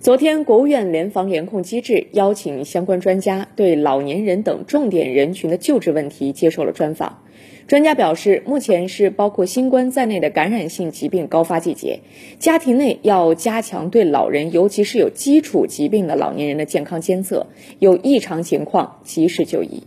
昨天，国务院联防联控机制邀请相关专家对老年人等重点人群的救治问题接受了专访。专家表示，目前是包括新冠在内的感染性疾病高发季节，家庭内要加强对老人，尤其是有基础疾病的老年人的健康监测，有异常情况及时就医。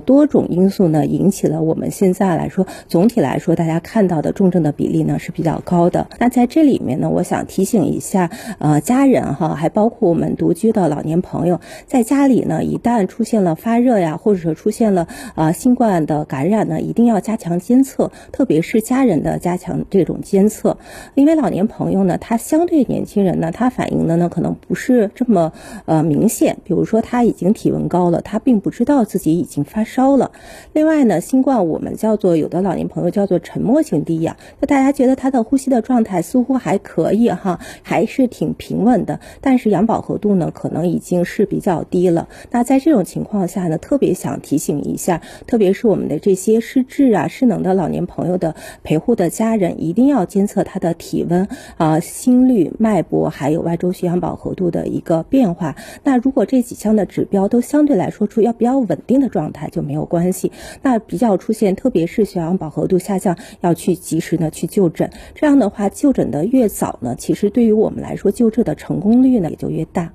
多种因素呢，引起了我们现在来说，总体来说，大家看到的重症的比例呢是比较高的。那在这里面呢，我想提醒一下，呃，家人哈，还包括我们独居的老年朋友，在家里呢，一旦出现了发热呀，或者说出现了呃新冠的感染呢，一定要加强监测，特别是家人的加强这种监测，因为老年朋友呢，他相对年轻人呢，他反应的呢可能不是这么呃明显，比如说他已经体温高了，他并不知道自己已经发。发烧了，另外呢，新冠我们叫做有的老年朋友叫做沉默性低氧，就大家觉得他的呼吸的状态似乎还可以哈，还是挺平稳的，但是氧饱和度呢可能已经是比较低了。那在这种情况下呢，特别想提醒一下，特别是我们的这些失智啊、失能的老年朋友的陪护的家人，一定要监测他的体温啊、心率、脉搏，还有外周血氧饱和度的一个变化。那如果这几项的指标都相对来说处要比较稳定的状态，就没有关系。那比较出现，特别是血氧饱和度下降，要去及时的去就诊。这样的话，就诊的越早呢，其实对于我们来说，救治的成功率呢也就越大。